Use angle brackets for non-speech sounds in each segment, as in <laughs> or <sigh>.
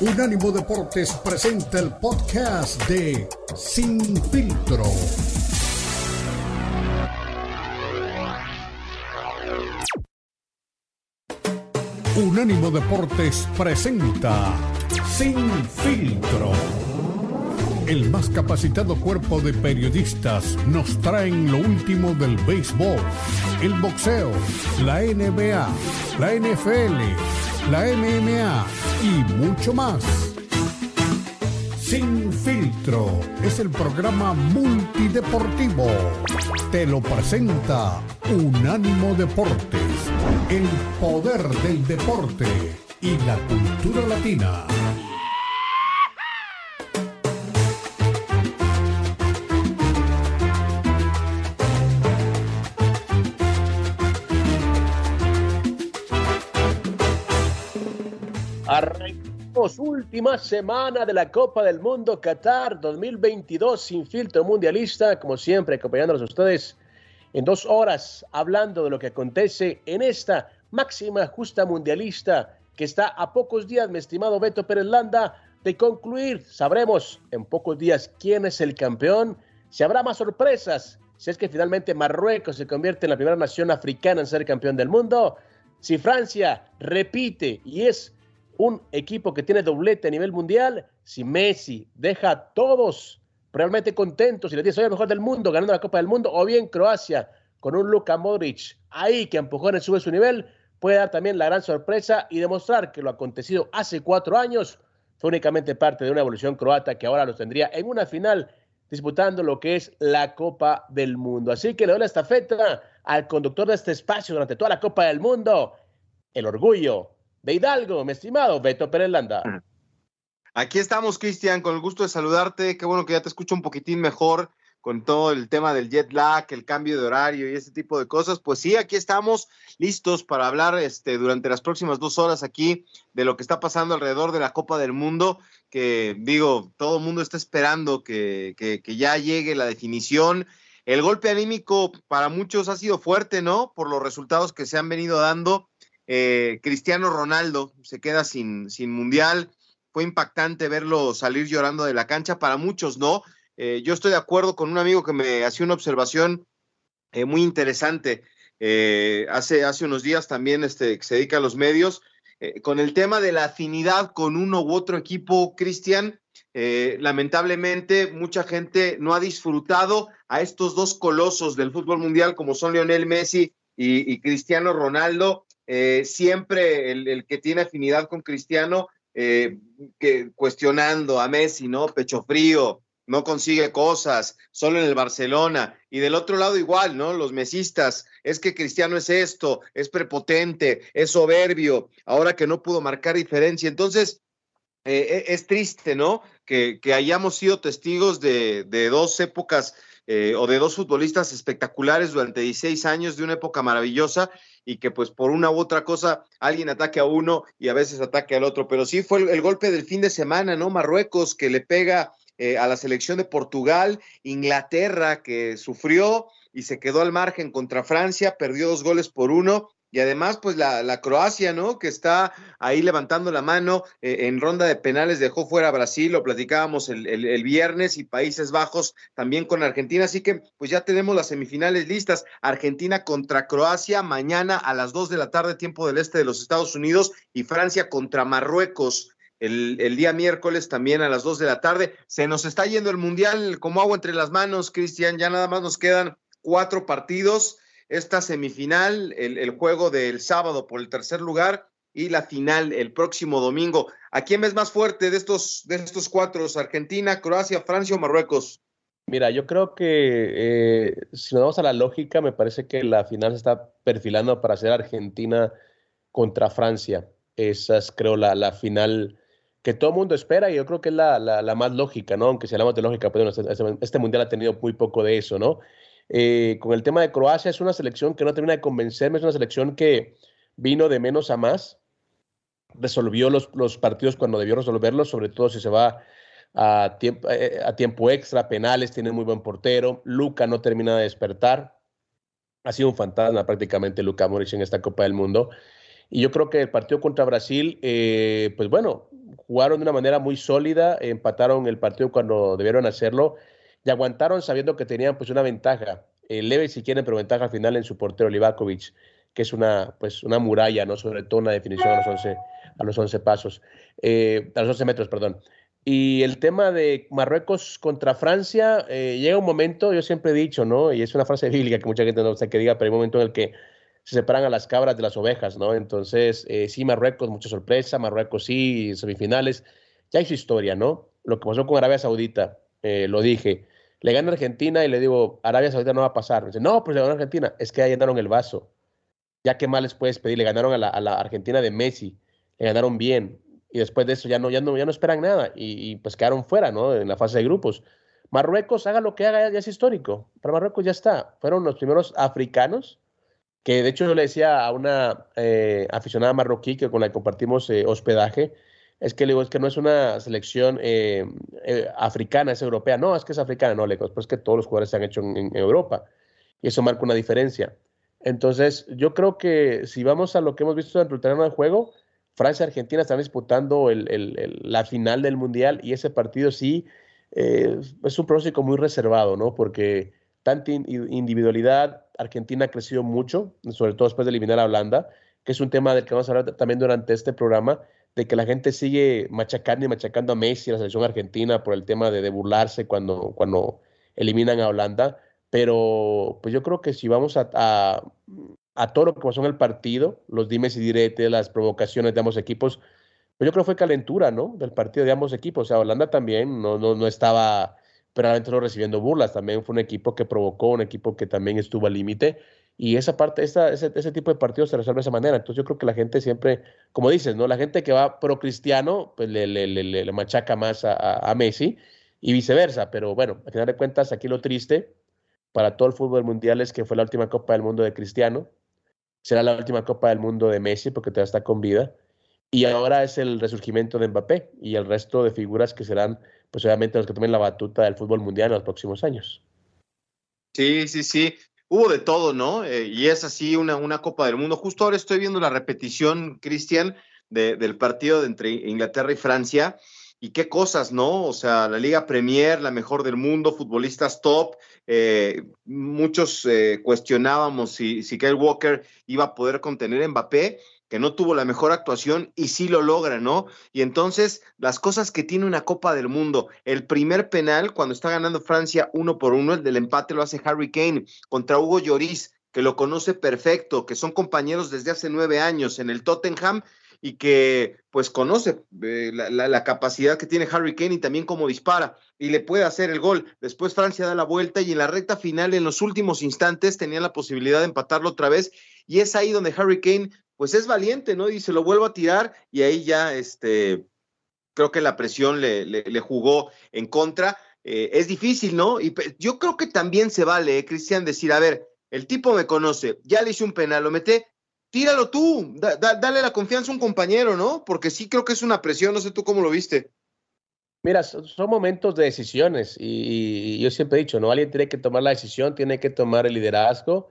Unánimo Deportes presenta el podcast de Sin Filtro. Unánimo Deportes presenta Sin Filtro. El más capacitado cuerpo de periodistas nos traen lo último del béisbol, el boxeo, la NBA, la NFL, la MMA y mucho más. Sin filtro es el programa multideportivo. Te lo presenta Unánimo Deportes, el poder del deporte y la cultura latina. Arrancamos última semana de la Copa del Mundo Qatar 2022 sin filtro mundialista, como siempre acompañándolos a ustedes en dos horas hablando de lo que acontece en esta máxima justa mundialista que está a pocos días, mi estimado Beto Pérez Landa, de concluir. Sabremos en pocos días quién es el campeón, si habrá más sorpresas, si es que finalmente Marruecos se convierte en la primera nación africana en ser campeón del mundo, si Francia repite y es un equipo que tiene doblete a nivel mundial, si Messi deja a todos realmente contentos y les dice soy el mejor del mundo ganando la Copa del Mundo, o bien Croacia con un Luka Modric ahí que empujó en sube su nivel, puede dar también la gran sorpresa y demostrar que lo acontecido hace cuatro años fue únicamente parte de una evolución croata que ahora los tendría en una final disputando lo que es la Copa del Mundo. Así que le doy la estafeta al conductor de este espacio durante toda la Copa del Mundo, el orgullo de Hidalgo, mi estimado Beto Pérez Landa. <laughs> Aquí estamos, Cristian, con el gusto de saludarte. Qué bueno que ya te escucho un poquitín mejor con todo el tema del jet lag, el cambio de horario y ese tipo de cosas. Pues sí, aquí estamos listos para hablar este, durante las próximas dos horas aquí de lo que está pasando alrededor de la Copa del Mundo, que digo, todo el mundo está esperando que, que, que ya llegue la definición. El golpe anímico para muchos ha sido fuerte, ¿no? Por los resultados que se han venido dando eh, Cristiano Ronaldo se queda sin, sin mundial. Fue impactante verlo salir llorando de la cancha. Para muchos no. Eh, yo estoy de acuerdo con un amigo que me hacía una observación eh, muy interesante. hace, hace unos días también este, se dedica a los medios. con el tema de la afinidad con uno u otro equipo, Cristian, lamentablemente mucha gente no ha disfrutado a estos dos colosos del fútbol mundial como son Lionel Messi y Cristiano Ronaldo eh, siempre el, que tiene afinidad con Cristiano, eh, que, cuestionando a Messi, ¿no? Pecho frío, no consigue cosas, solo en el Barcelona. Y del otro lado igual, ¿no? Los mesistas, es que Cristiano es esto, es prepotente, es soberbio, ahora que no pudo marcar diferencia. Entonces, eh, es triste, ¿no? Que, hayamos sido testigos de dos épocas o de dos futbolistas espectaculares durante 16 años, de una época maravillosa, y que pues por una u otra cosa alguien ataque a uno y a veces ataque al otro. Pero sí fue el, golpe del fin de semana, ¿no? Marruecos que le pega eh, a la selección de Portugal, Inglaterra que sufrió y se quedó al margen contra Francia, perdió dos goles por uno y además, pues la, Croacia, ¿no? Que está ahí levantando la mano eh, en ronda de penales, dejó fuera a Brasil, lo platicábamos el, el, viernes, y Países Bajos también con Argentina. Así que, pues ya tenemos las semifinales listas. Argentina contra Croacia mañana a las 2 de la tarde, tiempo del este de los Estados Unidos, y Francia contra Marruecos. El, el, día miércoles también a las 2 de la tarde. Se nos está yendo el Mundial como agua entre las manos, Cristian. Ya nada más nos quedan cuatro partidos esta semifinal, el, juego del sábado por el tercer lugar y la final el próximo domingo. ¿A quién ves más fuerte de estos, de estos cuatro? ¿Argentina, Croacia, Francia o Marruecos? Mira, yo creo que eh, si nos vamos a la lógica, me parece que la final se está perfilando para ser Argentina contra Francia. Esa es, creo, la, la final que todo el mundo espera y yo creo que es la, la, más lógica, ¿no? Aunque si hablamos de lógica, pues, este, este mundial ha tenido muy poco de eso, ¿no? Eh, con el tema de Croacia, es una selección que no termina de convencerme, es una selección que vino de menos a más, resolvió los, partidos cuando debió resolverlos, sobre todo si se va a tiempo, eh, tiempo extra, penales, tiene muy buen portero, Luca no termina de despertar, ha sido un fantasma prácticamente Luca Moric en esta Copa del Mundo. Y yo creo que el partido contra Brasil, eh, pues bueno, jugaron de una manera muy sólida, empataron el partido cuando debieron hacerlo y aguantaron sabiendo que tenían pues una ventaja, eh, leve si quieren, pero ventaja al final en su portero Livakovic, que es una, pues, una muralla, ¿no? Sobre todo una definición a los 11, a los 11 pasos, eh, a los 11 metros, perdón. Y el tema de Marruecos contra Francia, eh, llega un momento, yo siempre he dicho, ¿no? Y es una frase <laughs> bíblica que mucha gente no sé que diga, pero hay un momento en el que se separan a las cabras de las ovejas, ¿no? Entonces, eh, sí, Marruecos, mucha sorpresa, Marruecos sí, semifinales, ya hay su historia, ¿no? Lo que pasó con Arabia Saudita, eh, lo dije, le gana Argentina y le digo, Arabia Saudita no va a pasar. Me dice, no, pues le ganó Argentina, es que ahí llenaron el vaso. Ya qué más les puedes pedir, le ganaron a la, a la Argentina de Messi, le ganaron bien, y después de eso ya no, ya no, ya no esperan nada y, pues quedaron fuera, ¿no? En la fase de grupos. Marruecos, haga lo que haga, ya, es histórico. Para Marruecos ya está. Fueron los primeros africanos, que de hecho yo le decía a una eh, aficionada marroquí que con la que compartimos eh, hospedaje, es que es que no es una selección eh, africana, es europea. No, es que es africana, no, le digo, pues que todos los jugadores se han hecho en, Europa. Y eso marca una diferencia. Entonces, yo creo que si vamos a lo que hemos visto en el terreno de juego, Francia y Argentina están disputando la final del Mundial y ese partido sí eh, es un pronóstico muy reservado, ¿no? Porque tanta individualidad, Argentina ha crecido mucho, sobre todo después de eliminar a Holanda, que es un tema del que vamos a hablar también durante este programa, de que la gente sigue machacando y machacando a Messi, la selección argentina, por el tema de, burlarse cuando, cuando eliminan a Holanda. Pero pues yo creo que si vamos a, a todo lo que pasó en el partido, los dimes y diretes, las provocaciones de ambos equipos, pues yo creo que fue calentura, ¿no? Del partido de ambos equipos. O sea, Holanda también no, no, no estaba realmente recibiendo burlas, también fue un equipo que provocó, un equipo que también estuvo al límite. Y esa parte, esa, ese, ese, tipo de partidos se resuelve de esa manera. Entonces yo creo que la gente siempre, como dices, ¿no? La gente que va pro cristiano, pues le, le, le, le machaca más a, a, Messi y viceversa. Pero bueno, al final de cuentas, aquí lo triste para todo el fútbol mundial es que fue la última Copa del Mundo de Cristiano será la última Copa del Mundo de Messi porque todavía está con vida. Y ahora es el resurgimiento de Mbappé y el resto de figuras que serán, pues obviamente, los que tomen la batuta del fútbol mundial en los próximos años. Sí, sí, sí. Hubo de todo, ¿no? Eh, y es así una, una Copa del Mundo. Justo ahora estoy viendo la repetición, Cristian, del partido entre Inglaterra y Francia. Y qué cosas, ¿no? O sea, la Liga Premier, la mejor del mundo, futbolistas top, eh, muchos eh, cuestionábamos si, si Kyle Walker iba a poder contener a Mbappé, que no tuvo la mejor actuación y sí lo logra, ¿no? Y entonces, las cosas que tiene una Copa del Mundo, el primer penal, cuando está ganando Francia uno por uno, el del empate lo hace Harry Kane contra Hugo Lloris, que lo conoce perfecto, que son compañeros desde hace nueve años en el Tottenham y que pues conoce eh, la, capacidad que tiene Harry Kane y también cómo dispara y le puede hacer el gol. Después Francia da la vuelta y en la recta final, en los últimos instantes, tenía la posibilidad de empatarlo otra vez y es ahí donde Harry Kane pues es valiente, ¿no? Y se lo vuelve a tirar y ahí ya este, creo que la presión le, jugó en contra. Eh, es difícil, ¿no? Y yo creo que también se vale, ¿eh, Cristian, decir, a ver, el tipo me conoce, ya le hice un penal, lo mete, tíralo tú, dale la confianza a un compañero, ¿no? Porque sí creo que es una presión, no sé tú cómo lo viste. Mira, son momentos de decisiones y, yo siempre he dicho, ¿no? Alguien tiene que tomar la decisión, tiene que tomar el liderazgo,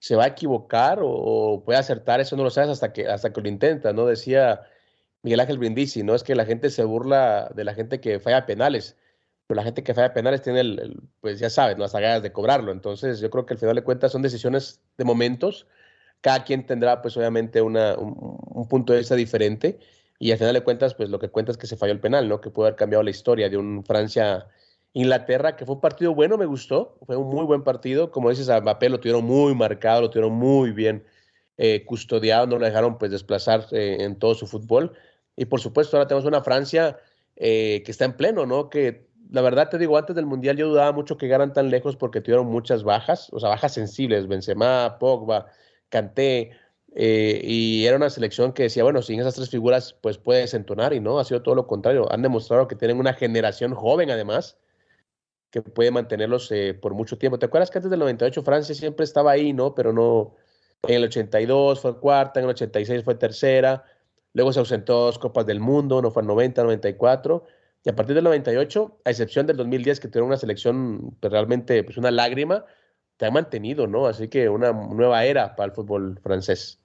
se va a equivocar o, puede acertar, eso no lo sabes hasta que, hasta que lo intenta, ¿no? Decía Miguel Ángel Brindisi, ¿no? Es que la gente se burla de la gente que falla penales, pero la gente que falla penales tiene, el, pues ya sabes, ¿no? Las ganas de cobrarlo. Entonces yo creo que al final de cuentas son decisiones de momentos cada quien tendrá pues obviamente una, un, punto de vista diferente y al final de cuentas pues lo que cuenta es que se falló el penal, ¿no? Que pudo haber cambiado la historia de un Francia-Inglaterra, que fue un partido bueno, me gustó, fue un muy buen partido, como dices, a Mbappé lo tuvieron muy marcado, lo tuvieron muy bien eh, custodiado, no lo dejaron pues desplazar eh, en todo su fútbol y por supuesto ahora tenemos una Francia eh, que está en pleno, ¿no? Que la verdad te digo, antes del Mundial yo dudaba mucho que llegaran tan lejos porque tuvieron muchas bajas, o sea, bajas sensibles, Benzema, Pogba, Canté, eh, y era una selección que decía, bueno, sin esas tres figuras, pues puedes entonar, y no, ha sido todo lo contrario. Han demostrado que tienen una generación joven, además, que puede mantenerlos eh, por mucho tiempo. ¿Te acuerdas que antes del 98 Francia siempre estaba ahí, no? Pero no, en el 82 fue cuarta, en el 86 fue tercera, luego se ausentó dos Copas del Mundo, no fue el 90, 94, y a partir del 98, a excepción del 2010, que tuvieron una selección pues, realmente, pues una lágrima, te ha mantenido, ¿no? Así que una nueva era para el fútbol francés.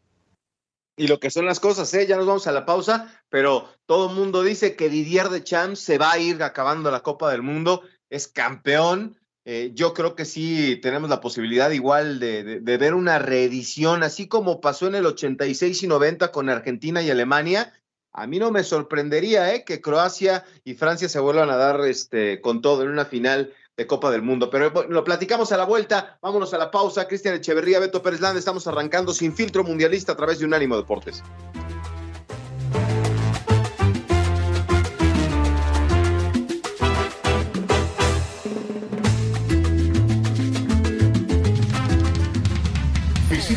y lo que son las cosas, ¿eh? Ya nos vamos a la pausa, pero todo el mundo dice que Didier de Champs se va a ir acabando la Copa del Mundo, es campeón. Eh, yo creo que sí tenemos la posibilidad igual de, de, ver una reedición, así como pasó en el 86 y 90 con Argentina y Alemania. A mí no me sorprendería ¿eh? que Croacia y Francia se vuelvan a dar este, con todo en una final de Copa del Mundo. Pero lo platicamos a la vuelta. Vámonos a la pausa. Cristian Echeverría, Beto Pérez Landa. Estamos arrancando sin filtro mundialista a través de Unánimo Deportes.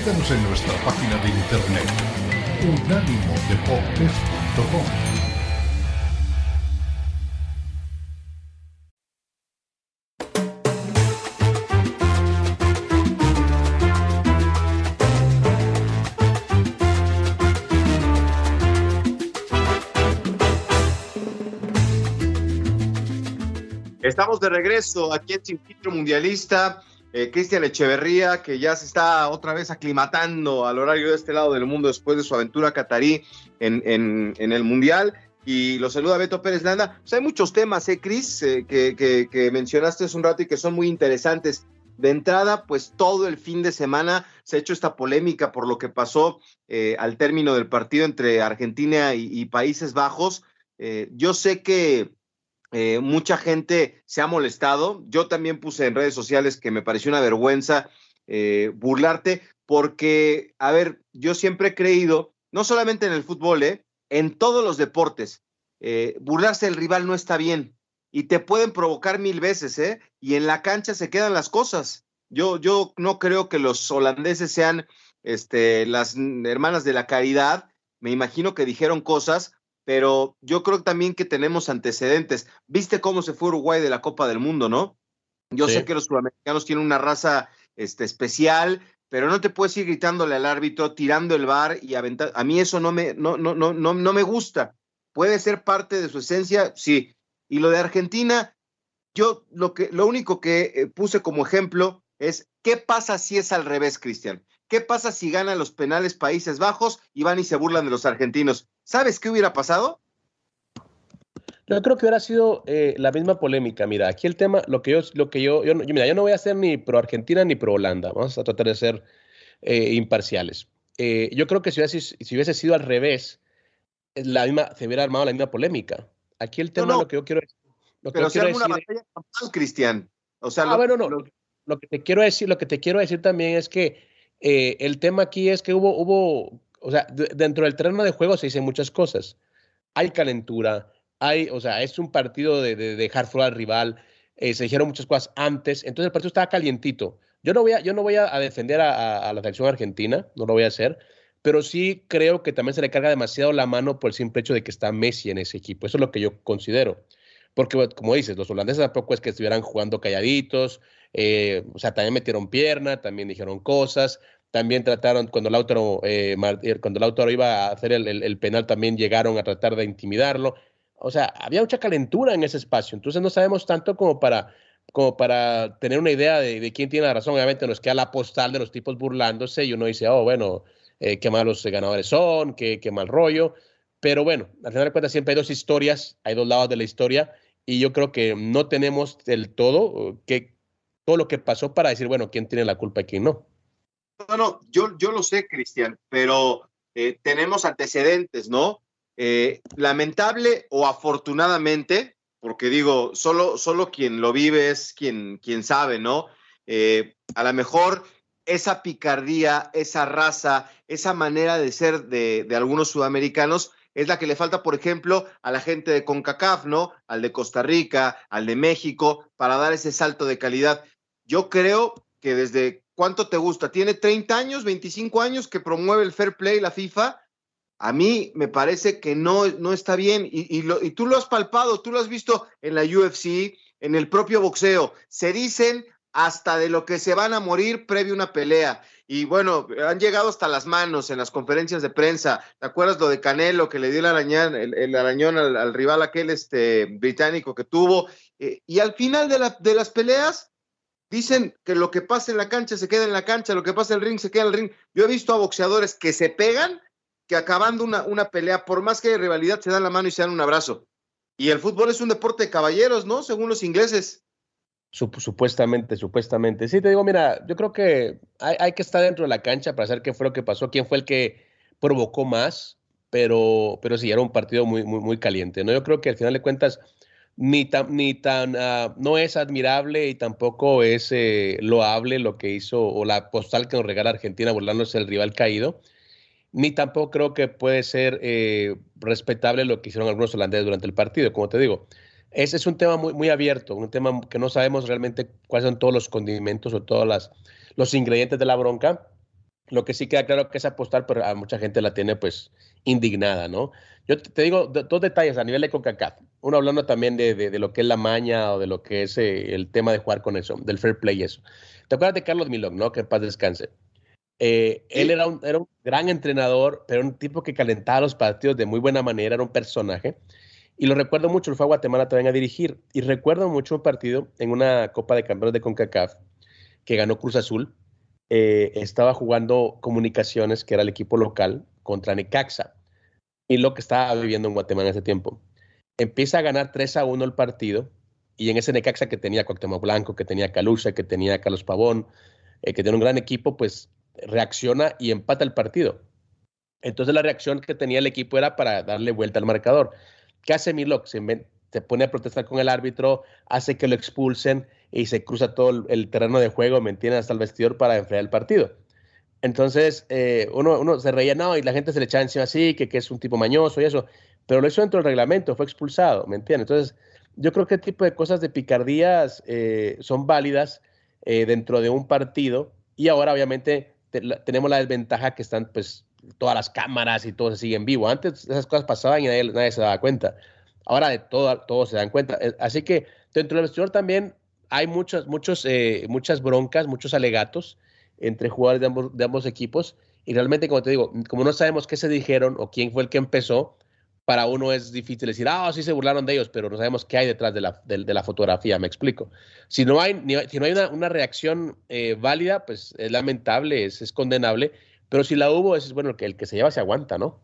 En nuestra página de internet unánimodeportes.com Estamos de regreso aquí en Sin Mundialista. Eh, Cristian Echeverría, que ya se está otra vez aclimatando al horario de este lado del mundo después de su aventura catarí en, el Mundial. Y lo saluda Beto Pérez Landa. Pues hay muchos temas, ¿eh, Cris? Eh, que, que, mencionaste hace un rato y que son muy interesantes. De entrada, pues todo el fin de semana se ha hecho esta polémica por lo que pasó eh, al término del partido entre Argentina y Países Bajos. yo sé que eh, mucha gente se ha molestado. Yo también puse en redes sociales que me pareció una vergüenza eh, burlarte, porque, a ver, yo siempre he creído, no solamente en el fútbol, eh, en todos los deportes, burlarse del rival no está bien y te pueden provocar mil veces, ¿eh? Y en la cancha se quedan las cosas. Yo, yo no creo que los holandeses sean este, las hermanas de la caridad. Me imagino que dijeron cosas, pero yo creo también que tenemos antecedentes. ¿Viste cómo se fue Uruguay de la Copa del Mundo, no? Yo sé que los sudamericanos tienen una raza este, especial, pero no te puedes ir gritándole al árbitro, tirando el bar y aventar. A mí eso no me, no, no, no, no, no me gusta. Puede ser parte de su esencia, sí. Y lo de Argentina, yo lo, que, lo único que eh, puse como ejemplo es, ¿qué pasa si es al revés, Cristian? ¿Qué pasa si ganan los penales Países Bajos y van y se burlan de los argentinos? ¿Sabes qué hubiera pasado? Yo creo que hubiera sido eh, la misma polémica. Mira, aquí el tema, lo que yo, lo que yo, yo, mira, yo no voy a ser ni pro Argentina ni pro Holanda. Vamos a tratar de ser eh, imparciales. Eh, yo creo que si hubiese, si hubiese sido al revés, la misma, se hubiera armado la misma polémica. Aquí el tema, lo que yo quiero, lo que Pero si una batalla Cristian. O sea, ah, bueno, no. lo, que te quiero decir, lo que te quiero decir también es que el tema aquí es que hubo, hubo, o sea, dentro del terreno de juego se dicen muchas cosas. Hay calentura, hay, o sea, es un partido de, dejar fuera al rival, eh, se dijeron muchas cosas antes, entonces el partido estaba calientito. Yo no voy a, yo no voy a, defender a, la selección argentina, no lo voy a hacer, pero sí creo que también se le carga demasiado la mano por el simple hecho de que está Messi en ese equipo. Eso es lo que yo considero. Porque, como dices, los holandeses tampoco es que estuvieran jugando calladitos, eh, o sea, también metieron pierna, también dijeron cosas, también trataron, cuando Lautaro, eh, eh, cuando Lautaro iba a hacer el, penal, también llegaron a tratar de intimidarlo. O sea, había mucha calentura en ese espacio, entonces no sabemos tanto como para, como para tener una idea de, quién tiene la razón. Obviamente nos queda la postal de los tipos burlándose y uno dice, oh, bueno, qué malos ganadores son, qué, qué mal rollo. Pero bueno, al final de cuentas siempre hay dos historias, hay dos lados de la historia y yo creo que no tenemos del todo que todo lo que pasó para decir, bueno, quién tiene la culpa y quién no. No, no, yo, yo lo sé, Cristian, pero eh, tenemos antecedentes, ¿no? Eh, lamentable o afortunadamente, porque digo, solo, solo quien lo vive es quien, quien sabe, ¿no? Eh, a lo mejor esa picardía, esa raza, esa manera de ser de, de, algunos sudamericanos es la que le falta, por ejemplo, a la gente de CONCACAF, ¿no? Al de Costa Rica, al de México, para dar ese salto de calidad. Yo creo que desde cuánto te gusta, tiene 30 años, 25 años que promueve el fair play la FIFA. A mí me parece que no, no está bien y, y, tú lo has palpado, tú lo has visto en la UFC, en el propio boxeo. Se dicen hasta de lo que se van a morir previo a una pelea. Y bueno, han llegado hasta las manos en las conferencias de prensa. ¿Te acuerdas lo de Canelo que le dio el arañón, el, arañón al, rival aquel este, británico que tuvo? Eh, y al final de las peleas, Dicen que lo que pasa en la cancha se queda en la cancha, lo que pasa en el ring se queda en el ring. Yo he visto a boxeadores que se pegan que acabando una, una pelea, por más que hay rivalidad, se dan la mano y se dan un abrazo. Y el fútbol es un deporte de caballeros, ¿no? Según los ingleses. supuestamente, supuestamente. Sí, te digo, mira, yo creo que hay, hay, que estar dentro de la cancha para saber qué fue lo que pasó, quién fue el que provocó más, pero, pero sí, era un partido muy, muy, muy caliente, ¿no? Yo creo que al final de cuentas ni tan, ni tan uh, no es admirable y tampoco es eh, loable lo que hizo o la postal que nos regala Argentina burlándose del rival caído, ni tampoco creo que puede ser eh, respetable lo que hicieron algunos holandeses durante el partido, como te digo. Ese es un tema muy, muy abierto, un tema que no sabemos realmente cuáles son todos los condimentos o todos los ingredientes de la bronca. Lo que sí queda claro que esa postal, pero a mucha gente la tiene pues indignada, ¿no? Yo te digo dos detalles a nivel de CONCACAF. Uno hablando también de, de, de, lo que es la maña o de lo que es eh, el tema de jugar con eso, del fair play y eso. ¿Te acuerdas de Carlos Milón, no? Que paz descanse. Eh, sí. Él era un, era un, gran entrenador, pero un tipo que calentaba los partidos de muy buena manera, era un personaje. Y lo recuerdo mucho, fue a Guatemala también a dirigir. Y recuerdo mucho un partido en una Copa de Campeones de CONCACAF que ganó Cruz Azul. Eh, estaba jugando Comunicaciones, que era el equipo local, contra Necaxa y lo que estaba viviendo en Guatemala en ese tiempo. Empieza a ganar 3 a 1 el partido y en ese Necaxa que tenía Cuauhtémoc Blanco, que tenía Calucha, que tenía Carlos Pavón, eh, que tiene un gran equipo, pues reacciona y empata el partido. Entonces la reacción que tenía el equipo era para darle vuelta al marcador. ¿Qué hace Milok? Se, pone a protestar con el árbitro, hace que lo expulsen y se cruza todo el, el terreno de juego, mantiene hasta el vestidor para enfriar el partido. Entonces, eh, uno, se reía, no, y la gente se le echaba encima así, que, que, es un tipo mañoso y eso, pero lo hizo dentro del reglamento, fue expulsado, ¿me entiendes? Entonces, yo creo que este tipo de cosas de picardías eh, son válidas eh, dentro de un partido y ahora obviamente tenemos la desventaja que están pues todas las cámaras y todo se sigue en vivo. Antes esas cosas pasaban y nadie, nadie se daba cuenta. Ahora de todo, todos se dan cuenta. Eh, Así que dentro del vestidor también hay muchas, muchos, muchas broncas, muchos alegatos entre jugadores de ambos, equipos. Y realmente, como te digo, como no sabemos qué se dijeron o quién fue el que empezó, para uno es difícil decir, ah, sí se burlaron de ellos, pero no sabemos qué hay detrás de la, de, la fotografía, me explico. Si no hay, si no hay una, una reacción eh, válida, pues es lamentable, es, es, condenable, pero si la hubo, es bueno, que el que se lleva se aguanta, ¿no?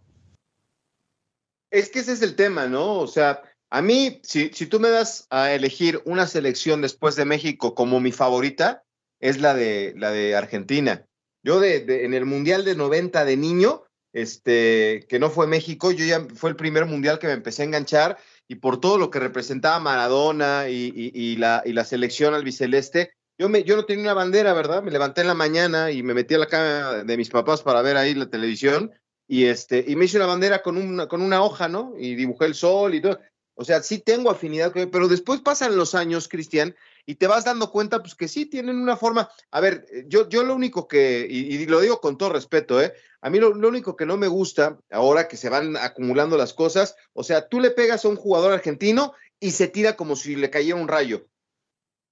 Es que ese es el tema, ¿no? O sea, a mí, si, si tú me das a elegir una selección después de México como mi favorita, es la de, la de Argentina. Yo de, en el Mundial de 90 de niño, este, que no fue México, yo ya fue el primer Mundial que me empecé a enganchar y por todo lo que representaba Maradona y la, y la selección albiceleste, yo, me, yo no tenía una bandera, ¿verdad? Me levanté en la mañana y me metí a la cama de mis papás para ver ahí la televisión y, este, y me hice una bandera con una, con una hoja, ¿no? Y dibujé el sol y todo. O sea, sí tengo afinidad, pero después pasan los años, Cristian, y te vas dando cuenta, pues que sí tienen una forma. A ver, yo, yo lo único que, y, y lo digo con todo respeto, ¿eh? A mí lo, lo, único que no me gusta, ahora que se van acumulando las cosas, o sea, tú le pegas a un jugador argentino y se tira como si le cayera un rayo.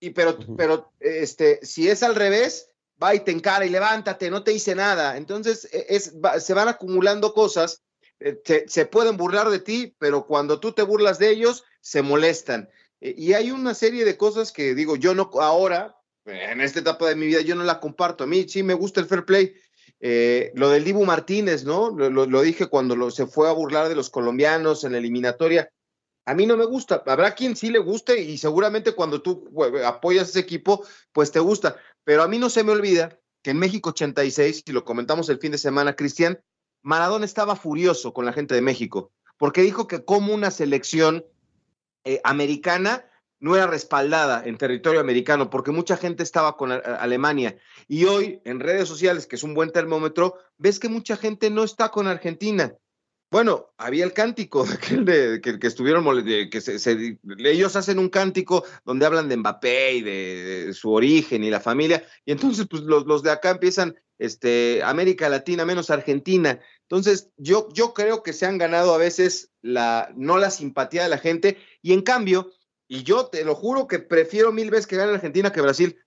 Y pero, uh -huh. pero, este, si es al revés, va y te encara y levántate, no te dice nada. Entonces, e, es, va, se van acumulando cosas eh, se, se, pueden burlar de ti, pero cuando tú te burlas de ellos, se molestan. Eh, y hay una serie de cosas que digo, yo no ahora, en esta etapa de mi vida, yo no la comparto. A mí sí me gusta el fair play. Eh, lo del Dibu Martínez, ¿no? Lo, dije cuando se fue a burlar de los colombianos en la eliminatoria. A mí no me gusta. Habrá quien sí le guste y seguramente cuando tú apoyas ese equipo, pues te gusta. Pero a mí no se me olvida que en México 86, y lo comentamos el fin de semana, Cristian, Maradona estaba furioso con la gente de México, porque dijo que como una selección eh, americana no era respaldada en territorio americano, porque mucha gente estaba con a Alemania. Y hoy en redes sociales, que es un buen termómetro, ves que mucha gente no está con Argentina. Bueno, había el cántico <laughs> aquel de, que, que estuvieron, de, que se, se, ellos hacen un cántico donde hablan de Mbappé y de, su origen y la familia, y entonces pues los, los de acá empiezan, este, América Latina menos Argentina. Entonces, yo, yo creo que se han ganado a veces la, no la simpatía de la gente, y en cambio, y yo te lo juro que prefiero mil veces que gane Argentina que Brasil.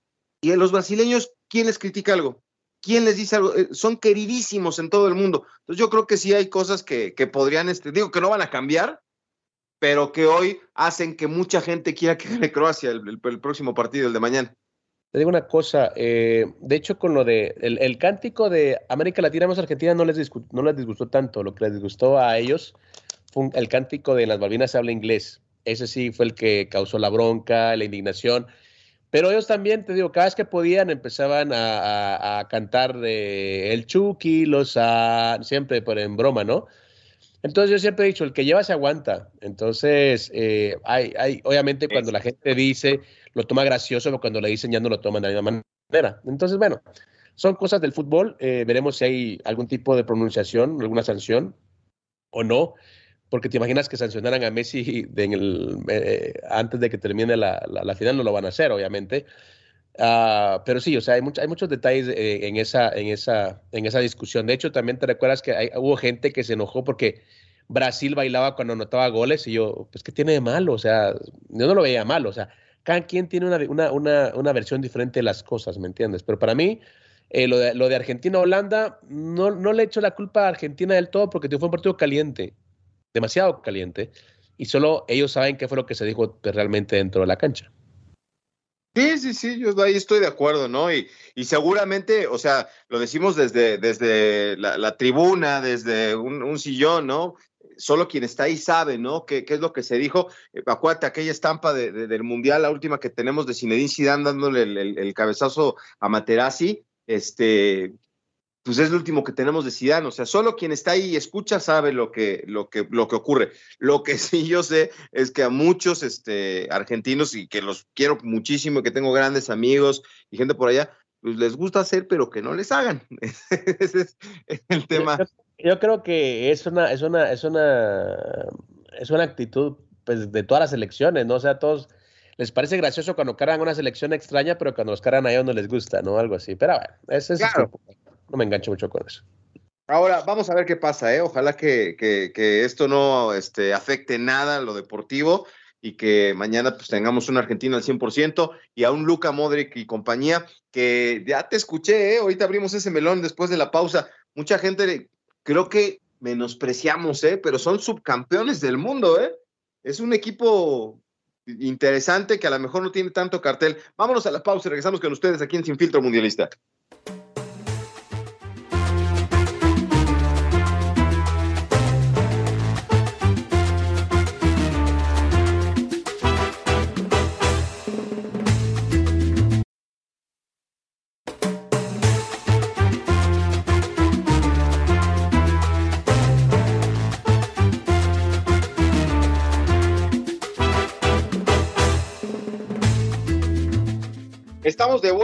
Y en los brasileños, ¿quién les critica algo? ¿Quién les dice algo? Eh, son queridísimos en todo el mundo. Entonces yo creo que sí hay cosas que, que podrían, este, digo que no van a cambiar, pero que hoy hacen que mucha gente quiera que gane Croacia el, el, el próximo partido, el de mañana. te digo una cosa, eh, de hecho con lo de el, cántico de América Latina más Argentina no les, no les disgustó tanto, lo que les disgustó a ellos fue el cántico de las Malvinas habla inglés, ese sí fue el que causó la bronca, la indignación, pero ellos también, te digo, cada vez que podían empezaban a, cantar el Chucky, los a, siempre por en broma, ¿no? Entonces yo siempre he dicho, el que lleva se aguanta. Entonces, eh, hay, hay, obviamente cuando la gente dice, lo toma gracioso, pero cuando le dicen ya no lo toman de la misma manera. Entonces, bueno, son cosas del fútbol. Eh, veremos si hay algún tipo de pronunciación, alguna sanción o no, porque te imaginas que sancionaran a Messi eh, antes de que termine la, la, final, no lo van a hacer, obviamente. Uh, pero sí, o sea, hay, hay muchos detalles en, esa, en, esa, en esa discusión. De hecho, también te recuerdas que hubo gente que se enojó porque Brasil bailaba cuando anotaba goles y yo, pues, ¿qué tiene de malo? O sea, yo no lo veía malo, o sea, cada quien tiene una, una, una, una versión diferente de las cosas, ¿me entiendes? Pero para mí, eh, lo, de, lo de Argentina-Holanda, no, no le echo la culpa a Argentina del todo porque fue un partido caliente, demasiado caliente, y solo ellos saben qué fue lo que se dijo realmente dentro de la cancha. Sí, sí, sí, yo ahí estoy de acuerdo, ¿no? Y, y seguramente, o sea, lo decimos desde, desde la, tribuna, desde un, sillón, ¿no? solo quien está ahí sabe, ¿no? ¿Qué, qué es lo que se dijo? Eh, acuérdate aquella estampa de, del Mundial, la última que tenemos de Zinedine Zidane dándole el, cabezazo a Materazzi, este, pues es lo último que tenemos de Zidane, o sea, solo quien está ahí y escucha sabe lo que, lo que, lo que ocurre. Lo que <laughs> sí yo sé es que a muchos este, argentinos, y que los quiero muchísimo, que tengo grandes amigos y gente por allá, pues les gusta hacer, pero que no les hagan. <laughs> Ese es el tema. Yo, creo que es una, es una, es una, es una actitud pues, de todas las elecciones, ¿no? O sea, a todos les parece gracioso cuando cargan una selección extraña, pero cuando los cargan a ellos no les gusta, ¿no? Algo así. Pero bueno, ese es no me engancho mucho con eso. Ahora, vamos a ver qué pasa, ¿eh? Ojalá que, que, esto no este, afecte nada a lo deportivo y que mañana pues tengamos un argentino al 100% y a un Luca Modric y compañía que ya te escuché, ¿eh? ahorita abrimos ese melón después de la pausa. Mucha gente creo que menospreciamos, ¿eh? pero son subcampeones del mundo, ¿eh? Es un equipo interesante que a lo mejor no tiene tanto cartel. Vámonos a la pausa y regresamos con ustedes aquí en Sin Filtro Mundialista.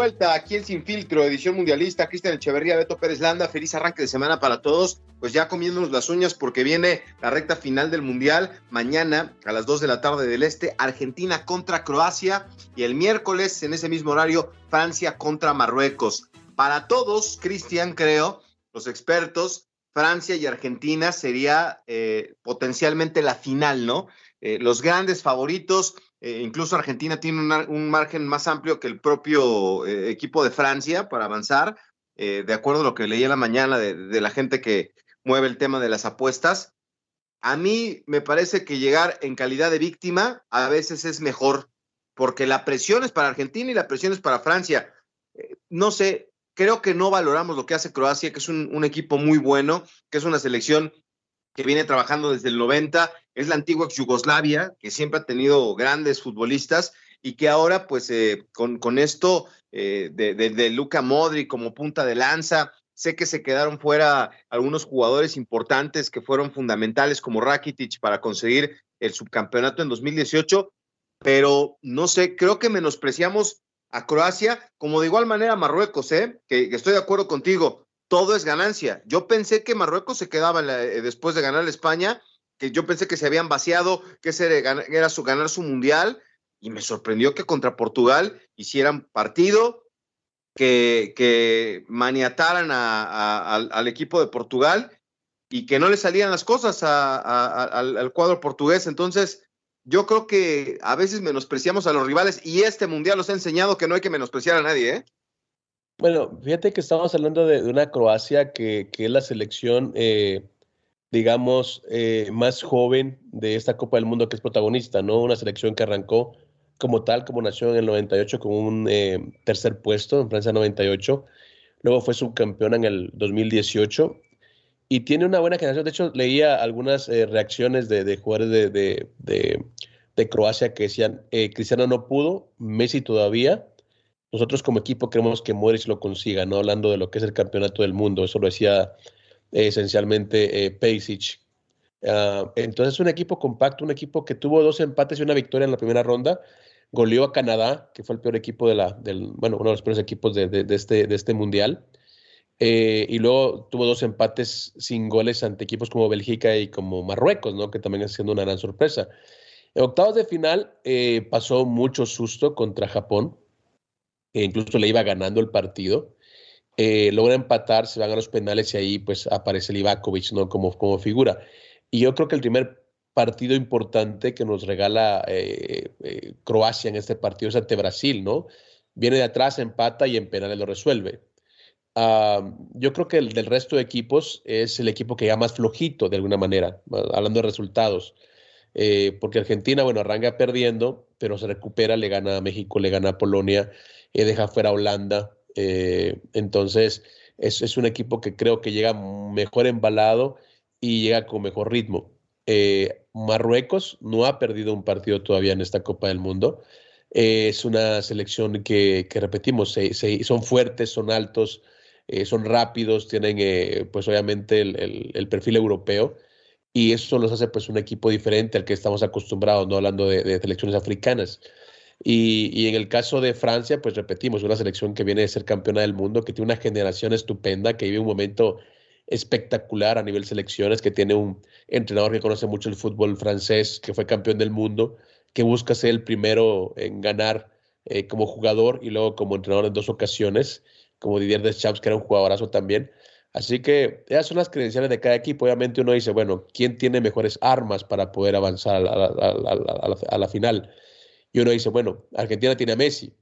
Vuelta aquí en Sin Filtro, edición mundialista. Cristian Echeverría, Beto Pérez Landa, feliz arranque de semana para todos. Pues ya comiéndonos las uñas porque viene la recta final del mundial. Mañana a las 2 de la tarde del Este, Argentina contra Croacia. Y el miércoles, en ese mismo horario, Francia contra Marruecos. Para todos, Cristian, creo, los expertos, Francia y Argentina sería eh, potencialmente la final, ¿no? Eh, los grandes favoritos eh, incluso Argentina tiene un margen más amplio que el propio eh, equipo de Francia para avanzar, eh, de acuerdo a lo que leí en la mañana de, la gente que mueve el tema de las apuestas. A mí me parece que llegar en calidad de víctima a veces es mejor, porque la presión es para Argentina y la presión es para Francia. no sé, creo que no valoramos lo que hace Croacia, que es un, un equipo muy bueno, que es una selección que viene trabajando desde el 90, es la antigua Yugoslavia, que siempre ha tenido grandes futbolistas y que ahora, pues, eh, con, con, esto eh, de, de, Luca Modri como punta de lanza, sé que se quedaron fuera algunos jugadores importantes que fueron fundamentales como Rakitic para conseguir el subcampeonato en 2018, pero no sé, creo que menospreciamos a Croacia, como de igual manera Marruecos, ¿eh? que estoy de acuerdo contigo todo es ganancia. Yo pensé que Marruecos se quedaba eh, después de ganar a España, que yo pensé que se habían vaciado, que ese era su ganar su mundial, y me sorprendió que contra Portugal hicieran partido, que, maniataran al equipo de Portugal y que no le salían las cosas al, al cuadro portugués. Entonces, yo creo que a veces menospreciamos a los rivales y este mundial nos ha enseñado que no hay que menospreciar a nadie, ¿eh? Bueno, fíjate que estamos hablando de, una Croacia que, que, es la selección, eh, digamos, eh, más joven de esta Copa del Mundo que es protagonista, ¿no? Una selección que arrancó como tal, como nació en el 98 con un eh, tercer puesto en Francia 98. Luego fue subcampeona en el 2018 y tiene una buena generación. De hecho, leía algunas eh, reacciones de, de jugadores de, de, Croacia que decían, Cristiano no pudo, Messi todavía. Nosotros como equipo queremos que Modric lo consiga, no hablando de lo que es el campeonato del mundo. Eso lo decía esencialmente eh, Uh, entonces, un equipo compacto, un equipo que tuvo dos empates y una victoria en la primera ronda. Goleó a Canadá, que fue el peor equipo de la, del, bueno, uno de los peores equipos de, de, este, de este mundial. Eh, y luego tuvo dos empates sin goles ante equipos como Bélgica y como Marruecos, ¿no? Que también está siendo una gran sorpresa. En octavos de final eh, pasó mucho susto contra Japón. Incluso le iba ganando el partido. Eh, logra empatar, se van a los penales y ahí pues aparece Livakovic, ¿no? Como, como figura. Y yo creo que el primer partido importante que nos regala eh, eh, Croacia en este partido es ante Brasil, ¿no? Viene de atrás, empata y en penales lo resuelve. yo creo que el del resto de equipos es el equipo que ya más flojito de alguna manera, hablando de resultados. Porque Argentina, bueno, arranca perdiendo, pero se recupera, le gana a México, le gana a Polonia, deja fuera a Holanda. entonces, es, es un equipo que creo que llega mejor embalado y llega con mejor ritmo. Eh, Marruecos no ha perdido un partido todavía en esta Copa del Mundo. Eh, es una selección que, repetimos, son fuertes, son altos, eh, son rápidos, tienen pues obviamente el, perfil europeo y eso los hace pues un equipo diferente al que estamos acostumbrados, no hablando de, selecciones africanas. Y, y, en el caso de Francia, pues repetimos, una selección que viene de ser campeona del mundo, que tiene una generación estupenda, que vive un momento espectacular a nivel selecciones, que tiene un entrenador que conoce mucho el fútbol francés, que fue campeón del mundo, que busca ser el primero en ganar eh, como jugador y luego como entrenador en dos ocasiones, como Didier Deschamps, que era un jugadorazo también. Así que esas son las credenciales de cada equipo. Obviamente uno dice, bueno, ¿quién tiene mejores armas para poder avanzar a la, a la, final? Y uno dice, bueno, Argentina tiene a Messi.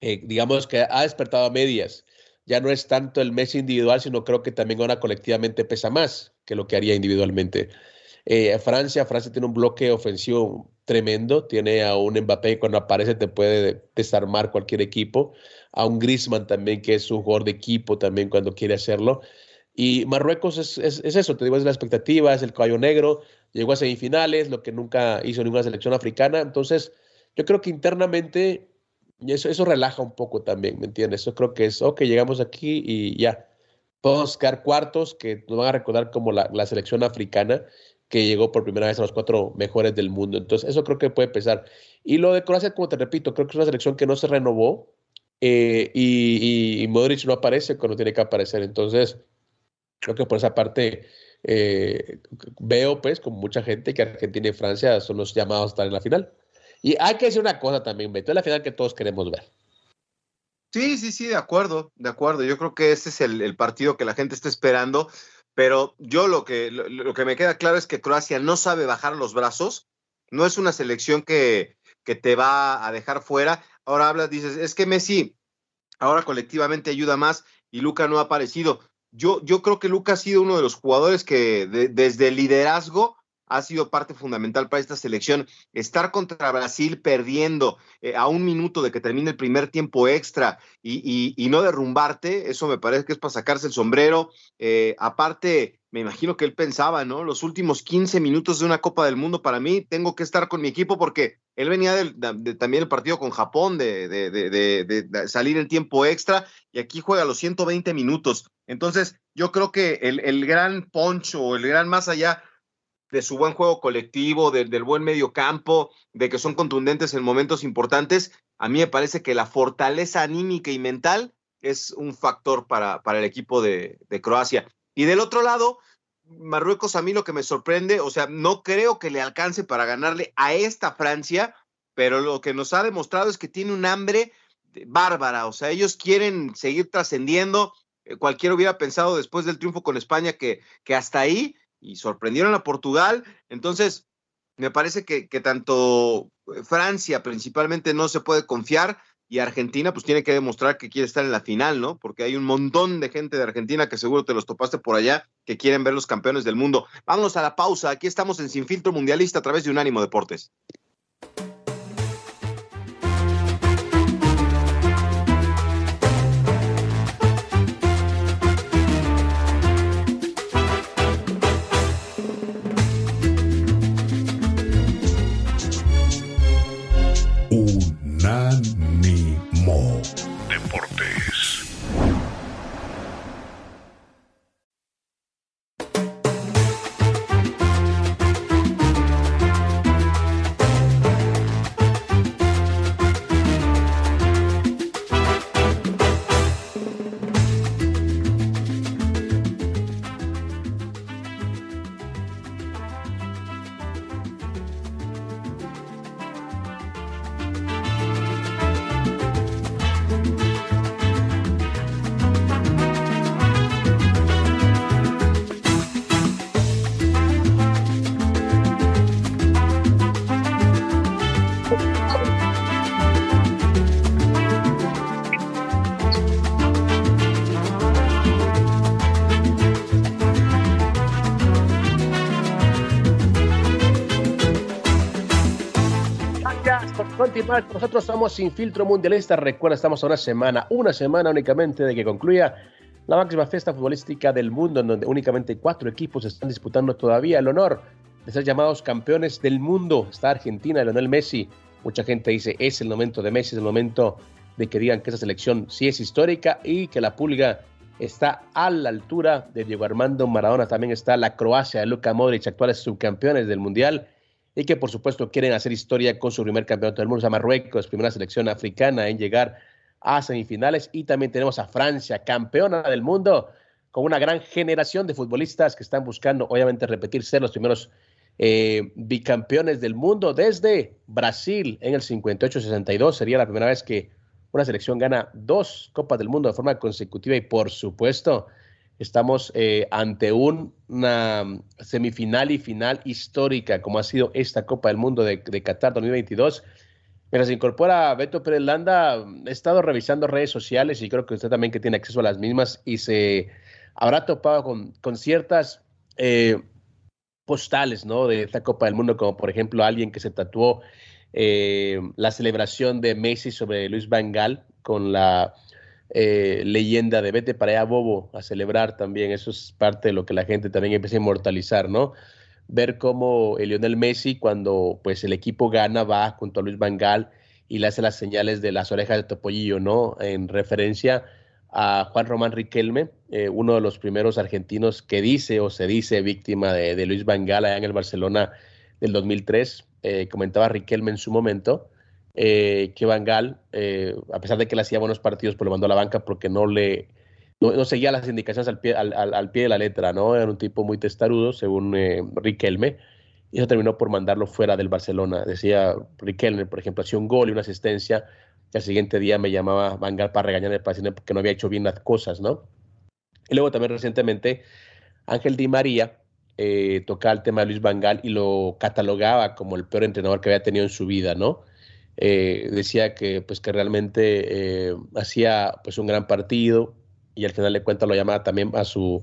Eh, digamos que ha despertado a medias ya no es tanto el Messi individual, sino creo que también ahora colectivamente pesa más que lo que haría individualmente. Eh, Francia, Francia tiene un bloque ofensivo tremendo, tiene a un Mbappé que cuando aparece te puede desarmar cualquier equipo, a un Griezmann también que es un jugador de equipo también cuando quiere hacerlo. Y Marruecos es, es, eso, te digo, es la expectativa, es el caballo negro, llegó a semifinales, lo que nunca hizo ninguna selección africana. Entonces, yo creo que internamente y eso, eso relaja un poco también, ¿me entiendes? Yo creo que es, ok, llegamos aquí y ya. Podemos quedar cuartos que nos van a recordar como la, la, selección africana que llegó por primera vez a los cuatro mejores del mundo. Entonces, eso creo que puede pesar. Y lo de Croacia, como te repito, creo que es una selección que no se renovó eh, y, y, Modric no aparece cuando tiene que aparecer. Entonces, creo que por esa parte eh, veo, pues, con mucha gente que Argentina y Francia son los llamados a estar en la final. Y hay que decir una cosa también, Beto, es la final que todos queremos ver. Sí, sí, sí, de acuerdo, de acuerdo. Yo creo que ese es el, partido que la gente está esperando, pero yo lo que, lo, que me queda claro es que Croacia no sabe bajar los brazos, no es una selección que, que te va a dejar fuera. Ahora hablas, dices, es que Messi ahora colectivamente ayuda más y Luca no ha aparecido. Yo, yo creo que Luca ha sido uno de los jugadores que desde el liderazgo ha sido parte fundamental para esta selección. Estar contra Brasil perdiendo eh, a un minuto de que termine el primer tiempo extra y, no derrumbarte, eso me parece que es para sacarse el sombrero. Eh, aparte, me imagino que él pensaba, ¿no? Los últimos 15 minutos de una Copa del Mundo para mí, tengo que estar con mi equipo porque él venía de, también el partido con Japón, de, de, salir en tiempo extra y aquí juega los 120 minutos. Entonces, yo creo que el, el gran poncho, el gran más allá de su buen juego colectivo, del buen medio campo, de que son contundentes en momentos importantes, a mí me parece que la fortaleza anímica y mental es un factor para, para el equipo de, de Croacia. Y del otro lado, Marruecos a mí lo que me sorprende, o sea, no creo que le alcance para ganarle a esta Francia, pero lo que nos ha demostrado es que tiene un hambre bárbara, o sea, ellos quieren seguir trascendiendo. Eh, cualquiera hubiera pensado después del triunfo con España que, que hasta ahí, y sorprendieron a Portugal. Entonces, me parece que, tanto eh, Francia principalmente no se puede confiar y Argentina pues tiene que demostrar que quiere estar en la final, ¿no? Porque hay un montón de gente de Argentina que seguro te los topaste por allá que quieren ver los campeones del mundo. Vámonos a la pausa. Aquí estamos en Sin Filtro Mundialista a través de Unánimo Deportes. Nosotros somos Sin Filtro Mundialista. Recuerda, estamos a una semana, una semana únicamente de que concluya la máxima fiesta futbolística del mundo, en donde únicamente cuatro equipos están disputando todavía el honor de ser llamados campeones del mundo. Está Argentina, Lionel Messi. Mucha gente dice, es el momento de Messi, es el momento de que digan que esa selección sí es histórica y que la pulga está a la altura de Diego Armando Maradona. También está la Croacia de Luka Modric, actuales subcampeones del Mundial y que por supuesto quieren hacer historia con su primer campeonato del mundo, a Marruecos, primera selección africana en llegar a semifinales. Y también tenemos a Francia, campeona del mundo, con una gran generación de futbolistas que están buscando, obviamente, repetir ser los primeros eh, bicampeones del mundo desde Brasil en el 58-62. Sería la primera vez que una selección gana dos Copas del Mundo de forma consecutiva y, por supuesto, Estamos eh, ante una semifinal y final histórica, como ha sido esta Copa del Mundo de, Qatar 2022. Mientras se incorpora Beto Pérez Landa, he estado revisando redes sociales y creo que usted también que tiene acceso a las mismas y se habrá topado con, ciertas eh, postales ¿no? de esta Copa del Mundo, como por ejemplo alguien que se tatuó eh, la celebración de Messi sobre Luis Van con la eh, leyenda de vete para allá, bobo, a celebrar también. Eso es parte de lo que la gente también empieza a inmortalizar, ¿no? Ver cómo Lionel Messi, cuando pues el equipo gana, va junto a Luis Vangal y le hace las señales de las orejas de Topollillo, ¿no? En referencia a Juan Román Riquelme, eh, uno de los primeros argentinos que dice o se dice víctima de, Luis Vangal allá en el Barcelona del 2003. Eh, comentaba Riquelme en su momento eh, que Van eh, a pesar de que le hacía buenos partidos, pues lo mandó a la banca porque no le no, seguía las indicaciones al pie, al, pie de la letra, ¿no? Era un tipo muy testarudo, según eh, Riquelme, y eso terminó por mandarlo fuera del Barcelona. Decía Riquelme, por ejemplo, hacía un gol y una asistencia, y al siguiente día me llamaba Van para regañar el porque no había hecho bien las cosas, ¿no? Y luego también recientemente Ángel Di María tocaba el tema de Luis Van y lo catalogaba como el peor entrenador que había tenido en su vida, ¿no? Eh, decía que, pues, que realmente eh, hacía pues, un gran partido y al final de cuentas lo llamaba también a su,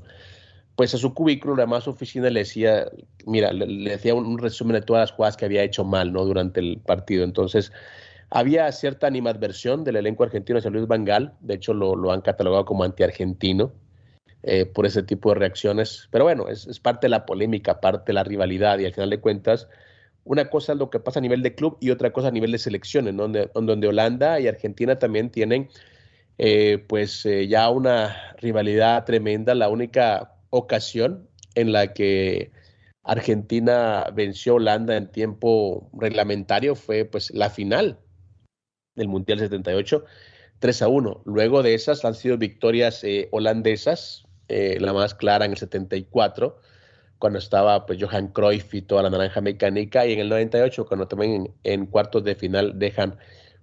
pues, a su cubículo, lo llamaba a su oficina le decía, mira, le, decía un, resumen de todas las jugadas que había hecho mal ¿no? durante el partido. Entonces, había cierta animadversión del elenco argentino hacia Luis Vangal, de hecho lo, lo han catalogado como antiargentino. Eh, por ese tipo de reacciones. Pero bueno, es, es, parte de la polémica, parte de la rivalidad y al final de cuentas, una cosa es lo que pasa a nivel de club y otra cosa a nivel de selecciones, donde, donde Holanda y Argentina también tienen eh, pues eh, ya una rivalidad tremenda. La única ocasión en la que Argentina venció a Holanda en tiempo reglamentario fue pues la final del Mundial 78, 3 a 1. Luego de esas han sido victorias eh, holandesas, la más clara en el 74 cuando estaba pues Johan Cruyff y toda la naranja mecánica, y en el 98 cuando también en, cuartos de final dejan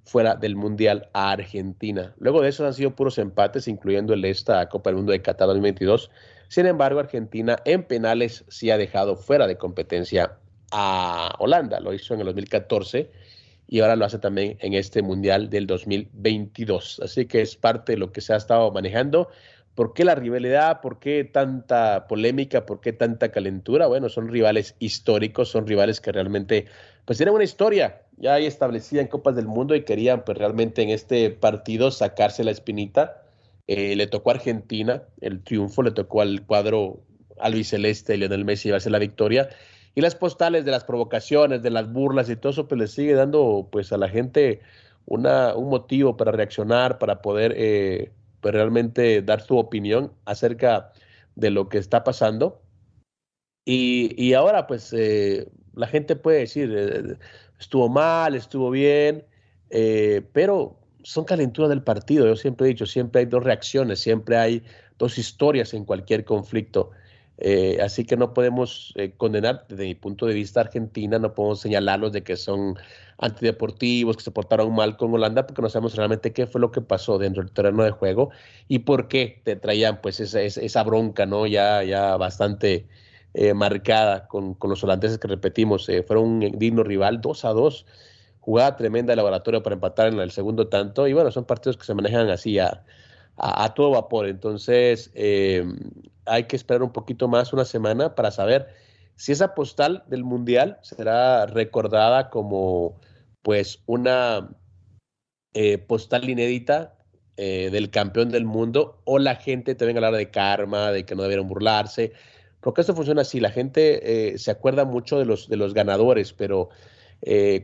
fuera del Mundial a Argentina. Luego de eso han sido puros empates, incluyendo el esta Copa del Mundo de Qatar 2022. Sin embargo, Argentina en penales sí ha dejado fuera de competencia a Holanda. Lo hizo en el 2014 y ahora lo hace también en este Mundial del 2022. Así que es parte de lo que se ha estado manejando. ¿Por qué la rivalidad? ¿Por qué tanta polémica? ¿Por qué tanta calentura? Bueno, son rivales históricos, son rivales que realmente pues tienen una historia ya establecida en Copas del Mundo y querían pues realmente en este partido sacarse la espinita. Eh, le tocó a Argentina el triunfo, le tocó al cuadro albiceleste Lionel Messi llevarse la victoria. Y las postales de las provocaciones, de las burlas y todo eso, pues le sigue dando pues a la gente una, un motivo para reaccionar, para poder eh, realmente dar su opinión acerca de lo que está pasando. Y, ahora, pues, eh, la gente puede decir, eh, estuvo mal, estuvo bien, eh, pero son calenturas del partido. Yo siempre he dicho, siempre hay dos reacciones, siempre hay dos historias en cualquier conflicto. Eh, así que no podemos eh, condenar desde mi punto de vista Argentina, no podemos señalarlos de que son antideportivos, que se portaron mal con Holanda, porque no sabemos realmente qué fue lo que pasó dentro del terreno de juego y por qué te traían pues esa, esa bronca, ¿no? Ya, ya bastante eh, marcada con, con, los holandeses que repetimos, fueron un digno rival, 2 a 2, jugada tremenda de laboratorio para empatar en el segundo tanto y bueno, son partidos que se manejan así a, a, todo vapor, entonces hay que esperar un poquito más, una semana, para saber si esa postal del Mundial será recordada como pues una eh, postal inédita eh, del campeón del mundo o la gente te venga de karma, de que no debieron burlarse, porque esto funciona así, la gente se acuerda mucho de los, de los ganadores, pero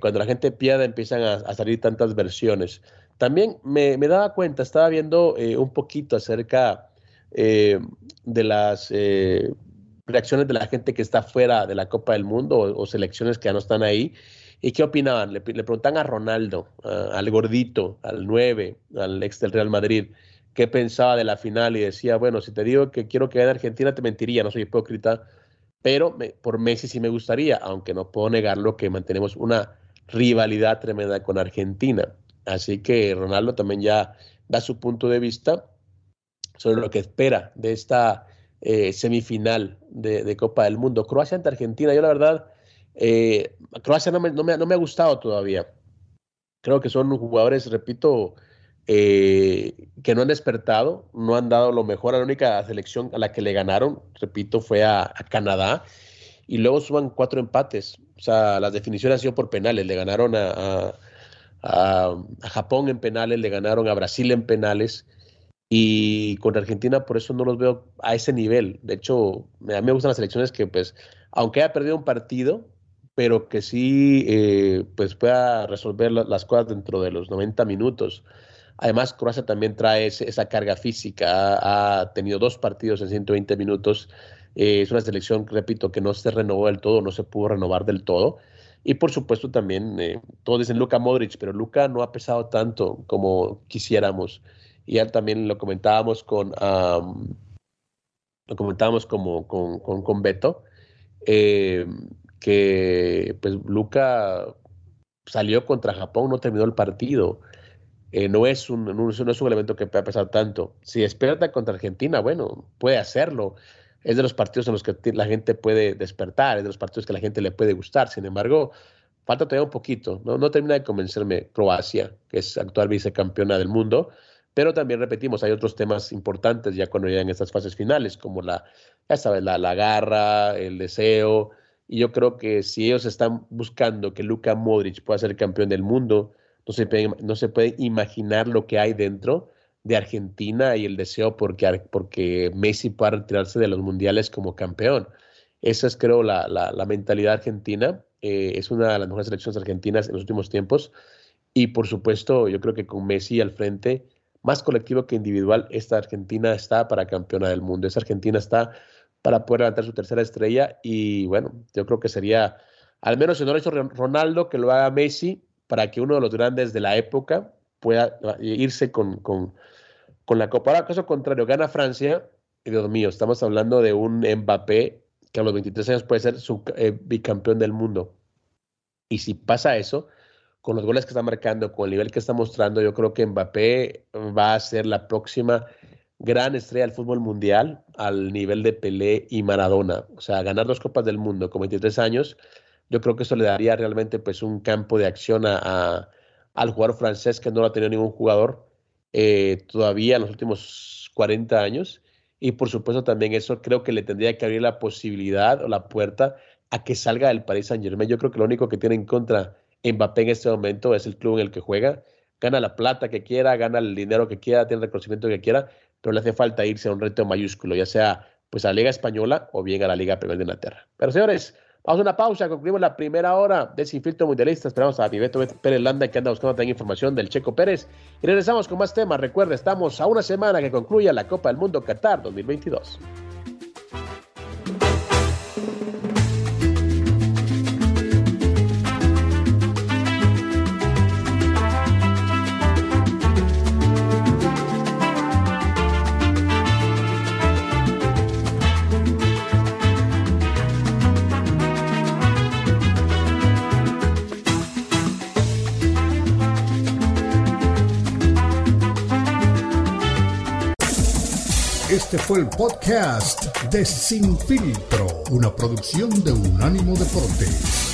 cuando la gente pierde empiezan a, salir tantas versiones. También me, me daba cuenta, estaba viendo un poquito acerca de las reacciones de la gente que está fuera de la Copa del Mundo o, selecciones que ya no están ahí. ¿Y qué opinaban? Le, preguntan a Ronaldo, al gordito, al 9, al ex del Real Madrid, qué pensaba de la final y decía, bueno, si te digo que quiero que gane Argentina, te mentiría, no soy hipócrita, pero por Messi sí me gustaría, aunque no puedo negarlo que mantenemos una rivalidad tremenda con Argentina. Así que Ronaldo también ya da su punto de vista sobre lo que espera de esta eh, semifinal de, Copa del Mundo. Croacia ante Argentina, yo la verdad, eh, Croacia no me, no, me, ha gustado todavía. Creo que son jugadores, repito, eh, que no han despertado, no han dado lo mejor. A la única selección a la que le ganaron, repito, fue a, Canadá. Y luego suban cuatro empates. O sea, las definiciones han sido por penales. Le ganaron a, a Japón en penales, le ganaron a Brasil en penales. Y con Argentina por eso no los veo a ese nivel. De hecho, a mí me gustan las elecciones que, pues, aunque haya perdido un partido, pero que sí eh, pues pueda resolver las cosas dentro de los 90 minutos. Además, Croacia también trae esa carga física. Ha, tenido dos partidos en 120 minutos. Eh, es una selección, repito, que no se renovó del todo, no se pudo renovar del todo. Y por supuesto también, eh, todos dicen Luka Modric, pero Luka no ha pesado tanto como quisiéramos y ya también lo comentábamos con, lo comentábamos como, con, con, Beto, eh, que pues Luca salió contra Japón, no terminó el partido. Eh, no, es un, no, es un elemento que pueda pesar tanto. Si despierta contra Argentina, bueno, puede hacerlo. Es de los partidos en los que la gente puede despertar, es de los partidos que la gente le puede gustar. Sin embargo, falta todavía un poquito. No, no termina de convencerme Croacia, que es actual vicecampeona del mundo. Pero también repetimos, hay otros temas importantes ya cuando llegan estas fases finales, como la, ya sabes, la, la garra, el deseo. Y yo creo que si ellos están buscando que Luka Modric pueda ser campeón del mundo, no se, puede, no se puede imaginar lo que hay dentro de Argentina y el deseo porque, porque Messi pueda retirarse de los mundiales como campeón. Esa es, creo, la, la, mentalidad argentina. Eh, es una de las mejores selecciones argentinas en los últimos tiempos. Y por supuesto, yo creo que con Messi al frente más colectivo que individual, esta Argentina está para campeona del mundo. Esta Argentina está para poder levantar su tercera estrella y bueno, yo creo que sería, al menos si no lo ha hecho Ronaldo, que lo haga Messi para que uno de los grandes de la época pueda irse con, con, con la Copa. Ahora, caso contrario, gana Francia, y Dios mío, estamos hablando de un Mbappé que a los 23 años puede ser su eh, bicampeón del mundo. Y si pasa eso, con los goles que está marcando, con el nivel que está mostrando, yo creo que Mbappé va a ser la próxima gran estrella del fútbol mundial al nivel de Pelé y Maradona. O sea, ganar dos Copas del Mundo con 23 años, yo creo que eso le daría realmente pues un campo de acción a, al jugador francés que no lo ha tenido ningún jugador eh, todavía en los últimos 40 años. Y por supuesto también eso creo que le tendría que abrir la posibilidad o la puerta a que salga del Paris Saint Germain. Yo creo que lo único que tiene en contra Mbappé en este momento es el club en el que juega, gana la plata que quiera, gana el dinero que quiera, tiene el reconocimiento que quiera, pero le hace falta irse a un reto mayúsculo, ya sea pues a la Liga Española o bien a la Liga Premier de Inglaterra. Pero señores, vamos a una pausa, concluimos la primera hora de Sin Filtro Mundialista, esperamos a Pibeto Pérez Landa que anda buscando también información del Checo Pérez y regresamos con más temas. Recuerda, estamos a una semana que concluya la Copa del Mundo Qatar 2022. Este fue el podcast de Sin Filtro, una producción de Unánimo Deportes.